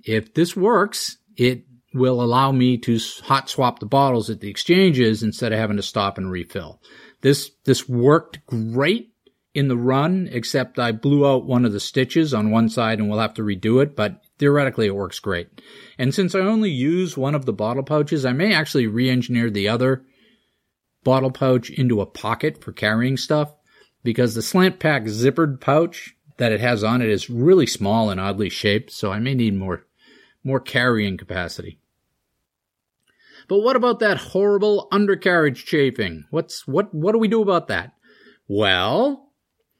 If this works, it will allow me to hot swap the bottles at the exchanges instead of having to stop and refill. This, this worked great in the run, except I blew out one of the stitches on one side and we'll have to redo it, but theoretically it works great. And since I only use one of the bottle pouches, I may actually re-engineer the other bottle pouch into a pocket for carrying stuff because the slant pack zippered pouch that it has on it is really small and oddly shaped, so I may need more more carrying capacity. But what about that horrible undercarriage chafing? What's what what do we do about that? Well,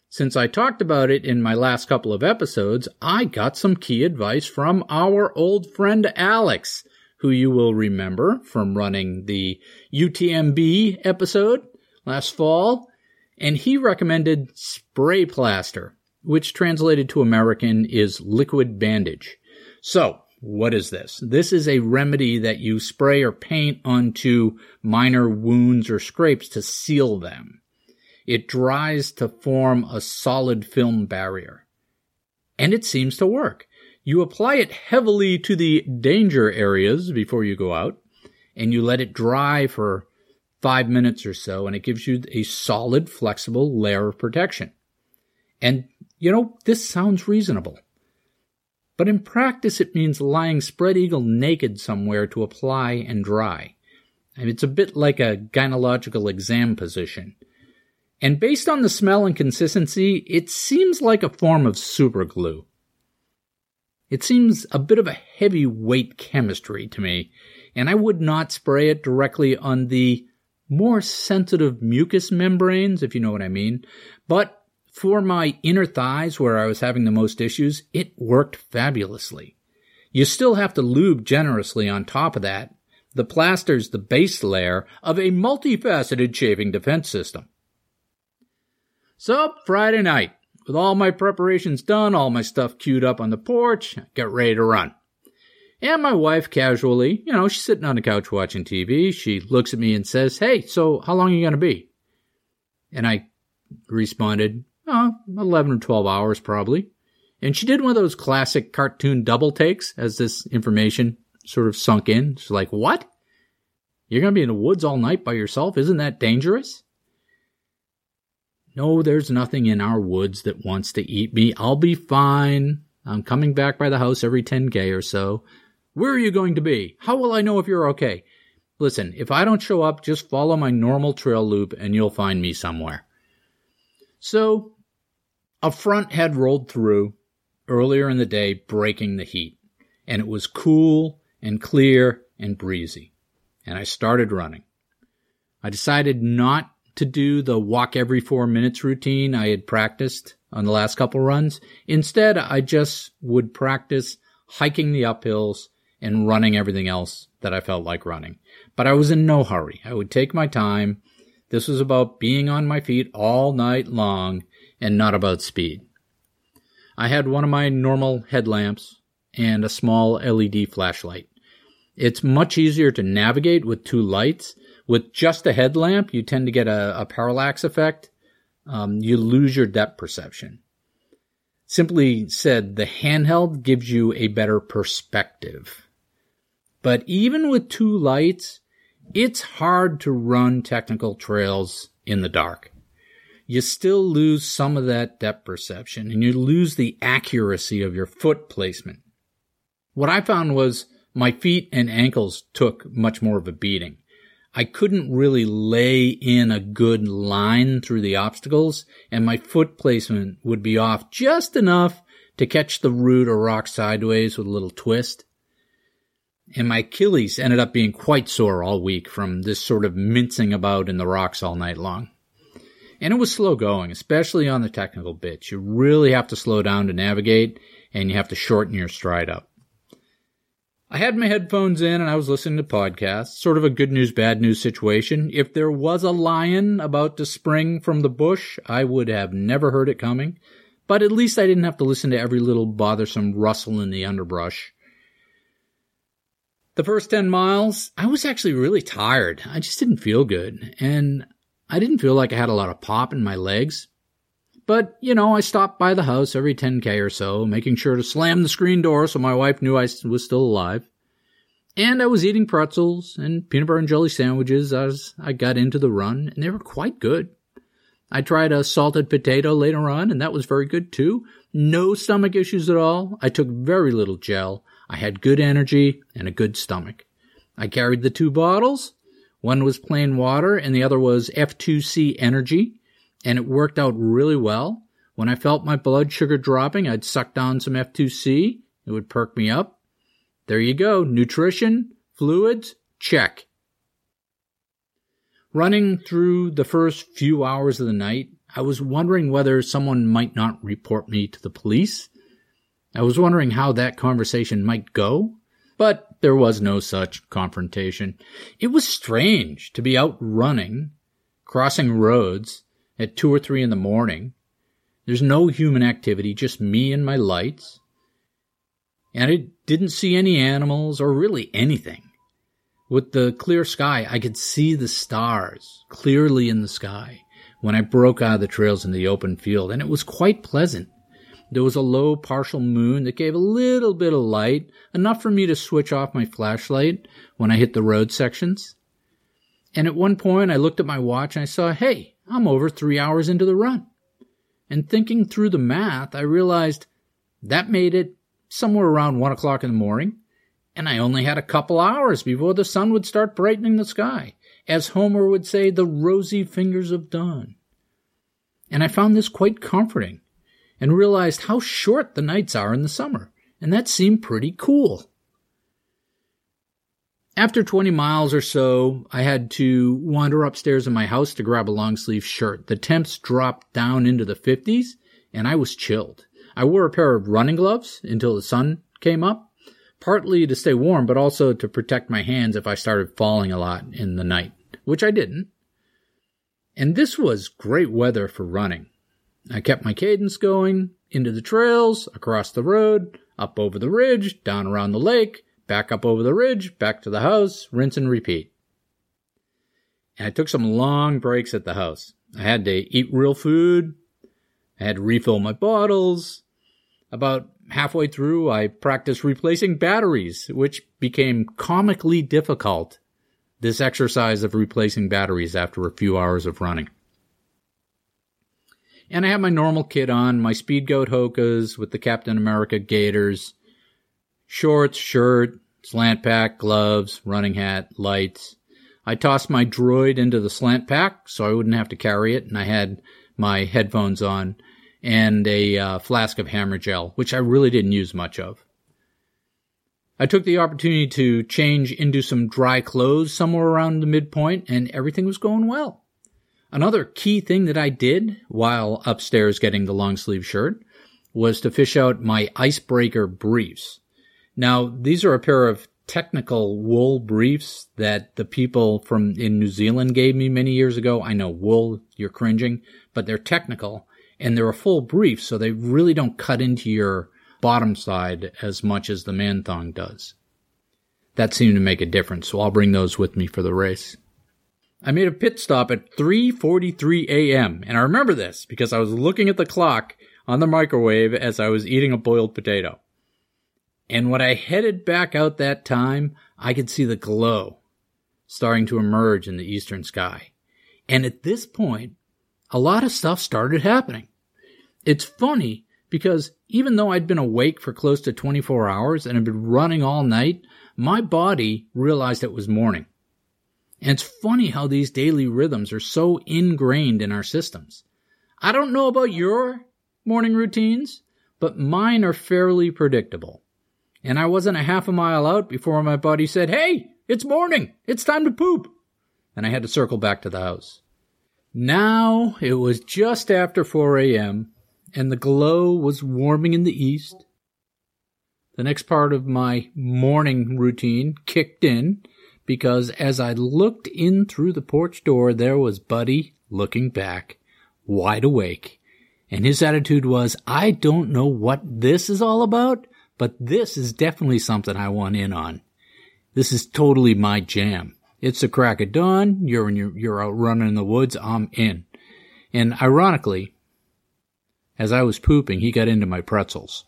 since I talked about it in my last couple of episodes, I got some key advice from our old friend Alex, who you will remember from running the UTMB episode last fall, and he recommended spray plaster, which translated to American is liquid bandage. So, what is this? This is a remedy that you spray or paint onto minor wounds or scrapes to seal them. It dries to form a solid film barrier. And it seems to work. You apply it heavily to the danger areas before you go out, and you let it dry for five minutes or so, and it gives you a solid, flexible layer of protection. And, you know, this sounds reasonable. But in practice, it means lying spread eagle naked somewhere to apply and dry. It's a bit like a gynecological exam position. And based on the smell and consistency, it seems like a form of superglue. It seems a bit of a heavyweight chemistry to me, and I would not spray it directly on the more sensitive mucous membranes, if you know what I mean. But for my inner thighs, where I was having the most issues, it worked fabulously. You still have to lube generously on top of that. The plaster's the base layer of a multifaceted shaving defense system. So, Friday night, with all my preparations done, all my stuff queued up on the porch, I get ready to run. And my wife casually, you know, she's sitting on the couch watching TV. She looks at me and says, Hey, so how long are you going to be? And I responded, uh, 11 or 12 hours probably. And she did one of those classic cartoon double takes as this information sort of sunk in. She's like, what? You're going to be in the woods all night by yourself? Isn't that dangerous? No, there's nothing in our woods that wants to eat me. I'll be fine. I'm coming back by the house every 10K or so. Where are you going to be? How will I know if you're okay? Listen, if I don't show up, just follow my normal trail loop and you'll find me somewhere. So a front had rolled through earlier in the day, breaking the heat, and it was cool and clear and breezy. And I started running. I decided not to do the walk every four minutes routine I had practiced on the last couple runs. Instead, I just would practice hiking the uphills and running everything else that I felt like running. But I was in no hurry. I would take my time. This was about being on my feet all night long and not about speed. I had one of my normal headlamps and a small LED flashlight. It's much easier to navigate with two lights. With just a headlamp, you tend to get a, a parallax effect. Um, you lose your depth perception. Simply said, the handheld gives you a better perspective. But even with two lights, it's hard to run technical trails in the dark you still lose some of that depth perception and you lose the accuracy of your foot placement. What I found was my feet and ankles took much more of a beating. I couldn't really lay in a good line through the obstacles and my foot placement would be off just enough to catch the root or rock sideways with a little twist. And my Achilles ended up being quite sore all week from this sort of mincing about in the rocks all night long. And it was slow going, especially on the technical bits. You really have to slow down to navigate and you have to shorten your stride up. I had my headphones in and I was listening to podcasts, sort of a good news, bad news situation. If there was a lion about to spring from the bush, I would have never heard it coming. But at least I didn't have to listen to every little bothersome rustle in the underbrush. The first 10 miles, I was actually really tired. I just didn't feel good. And I didn't feel like I had a lot of pop in my legs. But, you know, I stopped by the house every 10k or so, making sure to slam the screen door so my wife knew I was still alive. And I was eating pretzels and peanut butter and jelly sandwiches as I got into the run, and they were quite good. I tried a salted potato later on, and that was very good too. No stomach issues at all. I took very little gel. I had good energy and a good stomach. I carried the two bottles. One was plain water and the other was F2C energy and it worked out really well. When I felt my blood sugar dropping, I'd suck down some F2C. It would perk me up. There you go. Nutrition, fluids, check. Running through the first few hours of the night, I was wondering whether someone might not report me to the police. I was wondering how that conversation might go, but there was no such confrontation. It was strange to be out running, crossing roads, at two or three in the morning. There's no human activity, just me and my lights. And I didn't see any animals or really anything. With the clear sky, I could see the stars clearly in the sky when I broke out of the trails in the open field, and it was quite pleasant. There was a low partial moon that gave a little bit of light, enough for me to switch off my flashlight when I hit the road sections. And at one point, I looked at my watch and I saw, hey, I'm over three hours into the run. And thinking through the math, I realized that made it somewhere around one o'clock in the morning, and I only had a couple hours before the sun would start brightening the sky, as Homer would say, the rosy fingers of dawn. And I found this quite comforting, and realized how short the nights are in the summer, and that seemed pretty cool. After 20 miles or so, I had to wander upstairs in my house to grab a long sleeve shirt. The temps dropped down into the 50s and I was chilled. I wore a pair of running gloves until the sun came up, partly to stay warm, but also to protect my hands if I started falling a lot in the night, which I didn't. And this was great weather for running. I kept my cadence going into the trails, across the road, up over the ridge, down around the lake, back up over the ridge, back to the house, rinse and repeat. And I took some long breaks at the house. I had to eat real food. I had to refill my bottles. About halfway through, I practiced replacing batteries, which became comically difficult. This exercise of replacing batteries after a few hours of running. And I had my normal kit on, my Speedgoat Hokas with the Captain America gaiters, Shorts, shirt, slant pack, gloves, running hat, lights. I tossed my droid into the slant pack so I wouldn't have to carry it, and I had my headphones on and a uh, flask of hammer gel, which I really didn't use much of. I took the opportunity to change into some dry clothes somewhere around the midpoint, and everything was going well. Another key thing that I did while upstairs getting the long sleeve shirt was to fish out my icebreaker briefs. Now, these are a pair of technical wool briefs that the people from in New Zealand gave me many years ago. I know wool, you're cringing, but they're technical and they're a full brief, so they really don't cut into your bottom side as much as the man thong does. That seemed to make a difference, so I'll bring those with me for the race. I made a pit stop at 3:43 a.m. and I remember this because I was looking at the clock on the microwave as I was eating a boiled potato. And when I headed back out that time, I could see the glow starting to emerge in the eastern sky. And at this point, a lot of stuff started happening. It's funny because even though I'd been awake for close to 24 hours and had been running all night, my body realized it was morning. And it's funny how these daily rhythms are so ingrained in our systems. I don't know about your morning routines, but mine are fairly predictable. And I wasn't a half a mile out before my buddy said, Hey, it's morning. It's time to poop. And I had to circle back to the house. Now it was just after 4 a.m., and the glow was warming in the east. The next part of my morning routine kicked in because as I looked in through the porch door, there was Buddy looking back, wide awake. And his attitude was, I don't know what this is all about, but this is definitely something I want in on. This is totally my jam. It's the crack of dawn. You're in your, you're out running in the woods. I'm in. And ironically, as I was pooping, he got into my pretzels.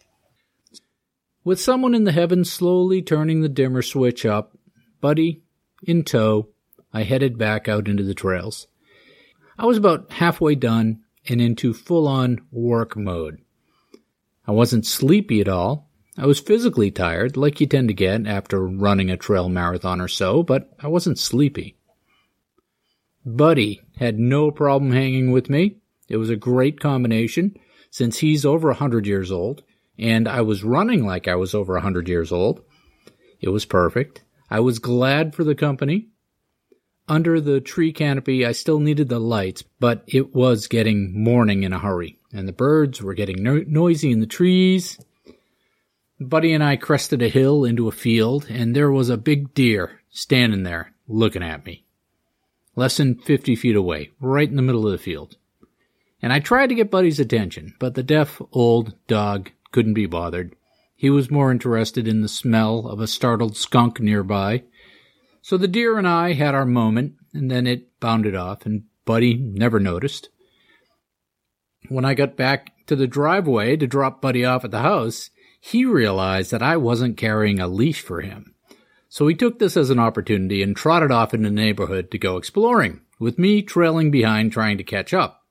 With someone in the heavens slowly turning the dimmer switch up, Buddy in tow, I headed back out into the trails. I was about halfway done and into full on work mode. I wasn't sleepy at all. I was physically tired, like you tend to get after running a trail marathon or so, but I wasn't sleepy. Buddy had no problem hanging with me. It was a great combination since he's over a hundred years old and I was running like I was over a hundred years old. It was perfect. I was glad for the company. Under the tree canopy, I still needed the lights, but it was getting morning in a hurry, and the birds were getting no- noisy in the trees. Buddy and I crested a hill into a field, and there was a big deer standing there looking at me. Less than 50 feet away, right in the middle of the field. And I tried to get Buddy's attention, but the deaf old dog couldn't be bothered. He was more interested in the smell of a startled skunk nearby. So the deer and I had our moment, and then it bounded off, and Buddy never noticed. When I got back to the driveway to drop Buddy off at the house, he realized that I wasn't carrying a leash for him. So he took this as an opportunity and trotted off in the neighborhood to go exploring, with me trailing behind trying to catch up.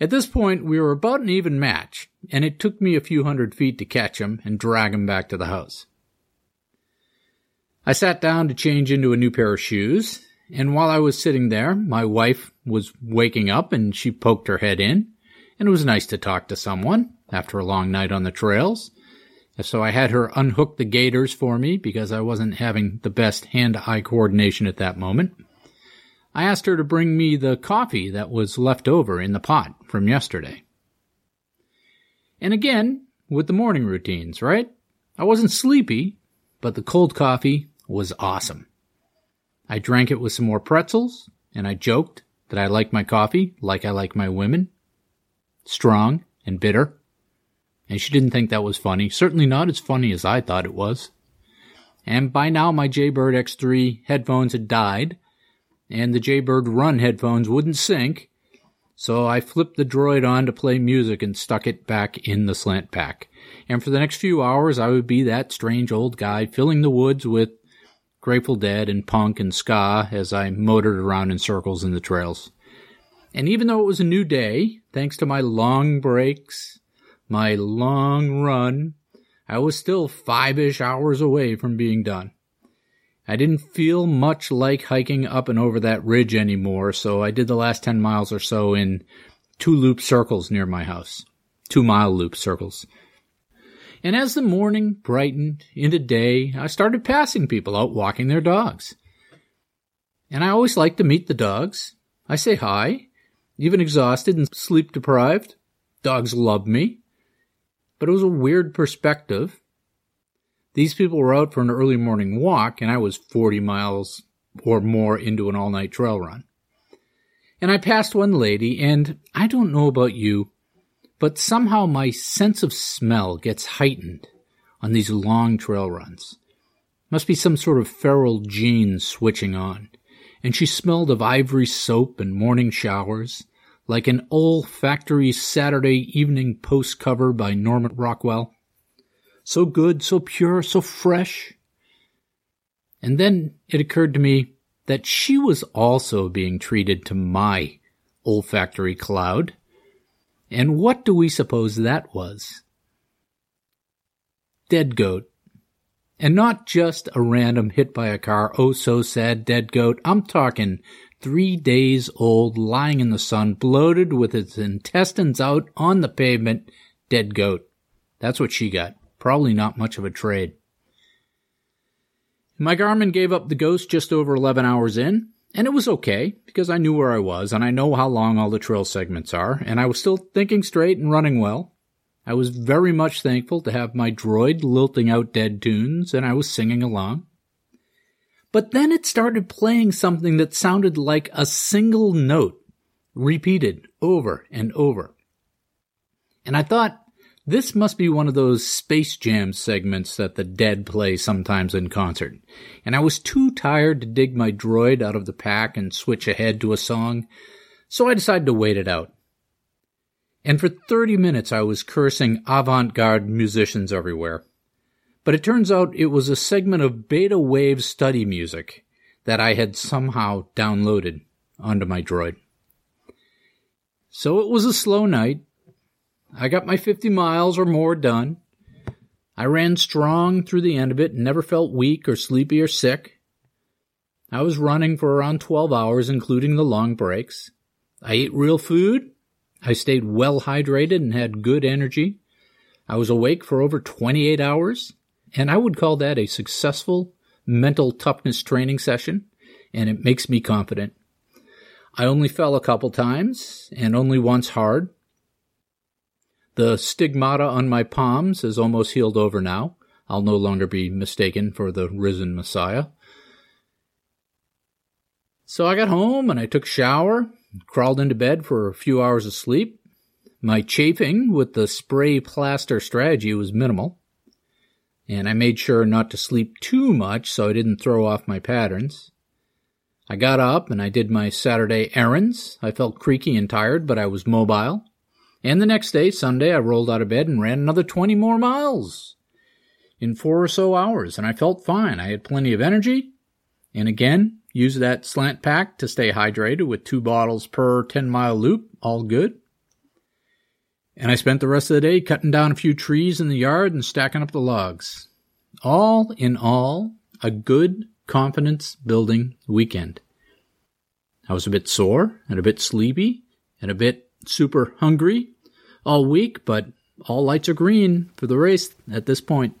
At this point, we were about an even match, and it took me a few hundred feet to catch him and drag him back to the house. I sat down to change into a new pair of shoes, and while I was sitting there, my wife was waking up and she poked her head in, and it was nice to talk to someone after a long night on the trails. So I had her unhook the gaiters for me because I wasn't having the best hand-eye coordination at that moment. I asked her to bring me the coffee that was left over in the pot from yesterday. And again, with the morning routines, right? I wasn't sleepy, but the cold coffee was awesome. I drank it with some more pretzels, and I joked that I like my coffee like I like my women. Strong and bitter. And she didn't think that was funny. Certainly not as funny as I thought it was. And by now my Jaybird X3 headphones had died, and the Jaybird Run headphones wouldn't sync, so I flipped the droid on to play music and stuck it back in the slant pack. And for the next few hours, I would be that strange old guy filling the woods with Grateful Dead and punk and ska as I motored around in circles in the trails. And even though it was a new day, thanks to my long breaks, my long run, I was still five-ish hours away from being done. I didn't feel much like hiking up and over that ridge anymore, so I did the last 10 miles or so in two loop circles near my house. Two mile loop circles. And as the morning brightened into day, I started passing people out walking their dogs. And I always like to meet the dogs. I say hi, even exhausted and sleep deprived. Dogs love me. But it was a weird perspective these people were out for an early morning walk, and I was 40 miles or more into an all night trail run. And I passed one lady, and I don't know about you, but somehow my sense of smell gets heightened on these long trail runs. Must be some sort of feral gene switching on. And she smelled of ivory soap and morning showers, like an olfactory Saturday evening post cover by Norman Rockwell so good, so pure, so fresh. And then it occurred to me that she was also being treated to my olfactory cloud. And what do we suppose that was? Dead goat. And not just a random hit by a car, oh so sad dead goat. I'm talking three days old, lying in the sun, bloated with its intestines out on the pavement, dead goat. That's what she got. Probably not much of a trade. My Garmin gave up the ghost just over 11 hours in, and it was okay because I knew where I was and I know how long all the trail segments are, and I was still thinking straight and running well. I was very much thankful to have my droid lilting out dead tunes, and I was singing along. But then it started playing something that sounded like a single note, repeated over and over. And I thought, this must be one of those Space Jam segments that the dead play sometimes in concert. And I was too tired to dig my droid out of the pack and switch ahead to a song, so I decided to wait it out. And for 30 minutes I was cursing avant-garde musicians everywhere. But it turns out it was a segment of beta wave study music that I had somehow downloaded onto my droid. So it was a slow night, I got my 50 miles or more done. I ran strong through the end of it and never felt weak or sleepy or sick. I was running for around 12 hours, including the long breaks. I ate real food. I stayed well hydrated and had good energy. I was awake for over 28 hours, and I would call that a successful mental toughness training session, and it makes me confident. I only fell a couple times, and only once hard, the stigmata on my palms is almost healed over now. I'll no longer be mistaken for the risen Messiah. So I got home and I took a shower, crawled into bed for a few hours of sleep. My chafing with the spray plaster strategy was minimal. And I made sure not to sleep too much so I didn't throw off my patterns. I got up and I did my Saturday errands. I felt creaky and tired, but I was mobile. And the next day, Sunday, I rolled out of bed and ran another 20 more miles in four or so hours, and I felt fine. I had plenty of energy. And again, used that slant pack to stay hydrated with two bottles per 10 mile loop, all good. And I spent the rest of the day cutting down a few trees in the yard and stacking up the logs. All in all, a good confidence building weekend. I was a bit sore and a bit sleepy and a bit super hungry all week, but all lights are green for the race at this point.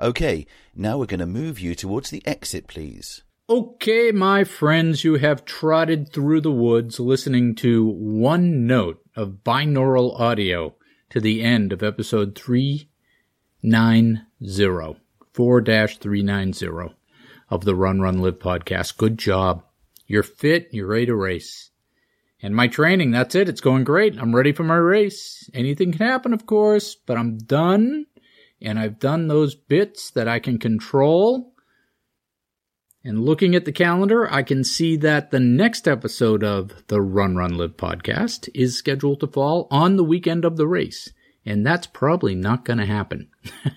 Okay, now we're going to move you towards the exit, please. Okay, my friends, you have trotted through the woods listening to one note of binaural audio to the end of episode 390, 4 390 of the Run Run Live podcast. Good job. You're fit, you're ready to race. And my training, that's it. It's going great. I'm ready for my race. Anything can happen, of course, but I'm done. And I've done those bits that I can control. And looking at the calendar, I can see that the next episode of the Run Run Live podcast is scheduled to fall on the weekend of the race. And that's probably not going to happen.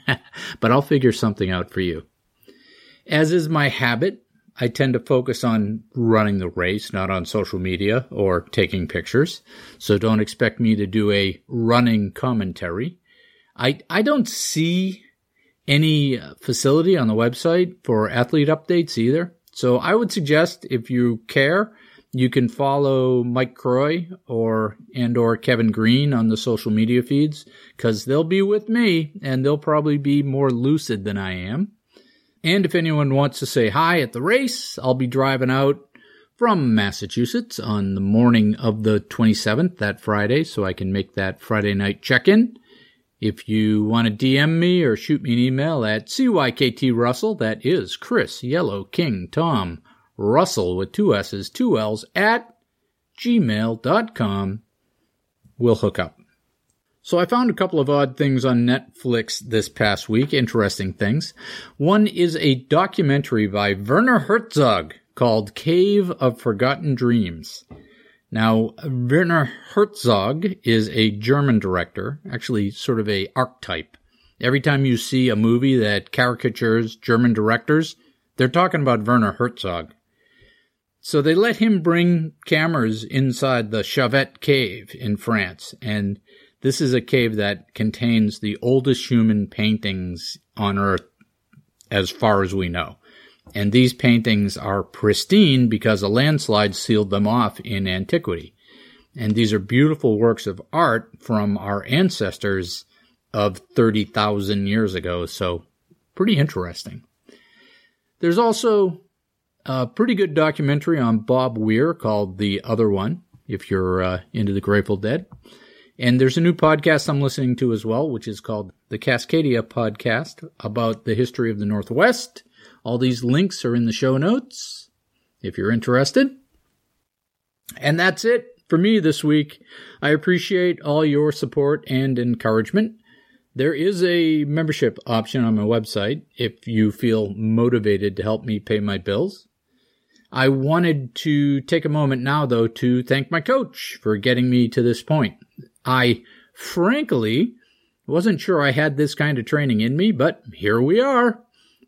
but I'll figure something out for you. As is my habit, I tend to focus on running the race, not on social media or taking pictures. So don't expect me to do a running commentary. I, I don't see any facility on the website for athlete updates either. So I would suggest if you care, you can follow Mike Croy or and or Kevin Green on the social media feeds because they'll be with me and they'll probably be more lucid than I am. And if anyone wants to say hi at the race, I'll be driving out from Massachusetts on the morning of the 27th, that Friday, so I can make that Friday night check in. If you want to DM me or shoot me an email at CYKT Russell, that is Chris Yellow King Tom Russell with two S's, two L's at gmail.com, we'll hook up. So I found a couple of odd things on Netflix this past week, interesting things. One is a documentary by Werner Herzog called Cave of Forgotten Dreams. Now, Werner Herzog is a German director, actually sort of a archetype. Every time you see a movie that caricatures German directors, they're talking about Werner Herzog. So they let him bring cameras inside the Chauvet Cave in France, and this is a cave that contains the oldest human paintings on Earth as far as we know. And these paintings are pristine because a landslide sealed them off in antiquity. And these are beautiful works of art from our ancestors of 30,000 years ago. So pretty interesting. There's also a pretty good documentary on Bob Weir called The Other One, if you're uh, into the Grateful Dead. And there's a new podcast I'm listening to as well, which is called the Cascadia Podcast about the history of the Northwest. All these links are in the show notes if you're interested. And that's it for me this week. I appreciate all your support and encouragement. There is a membership option on my website if you feel motivated to help me pay my bills. I wanted to take a moment now, though, to thank my coach for getting me to this point. I frankly wasn't sure I had this kind of training in me, but here we are,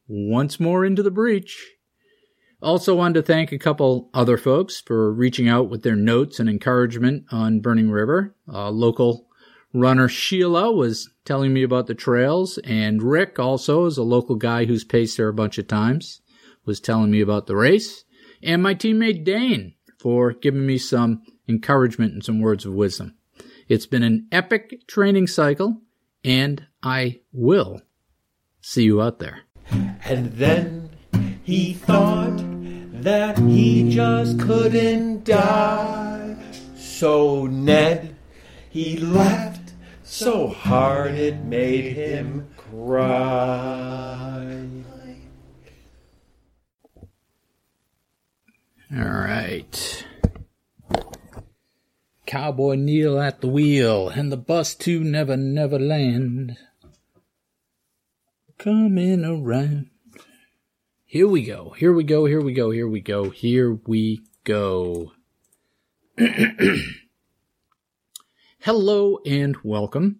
once more into the breach. Also wanted to thank a couple other folks for reaching out with their notes and encouragement on Burning River. Uh, local runner Sheila was telling me about the trails, and Rick also is a local guy who's paced there a bunch of times, was telling me about the race, and my teammate Dane for giving me some encouragement and some words of wisdom. It's been an epic training cycle, and I will see you out there. And then he thought that he just couldn't die. So Ned, he laughed so hard it made him cry. All right. Cowboy Neil at the wheel, and the bus to Never Never Land. Coming around. Here we go. Here we go. Here we go. Here we go. Here we go. Hello and welcome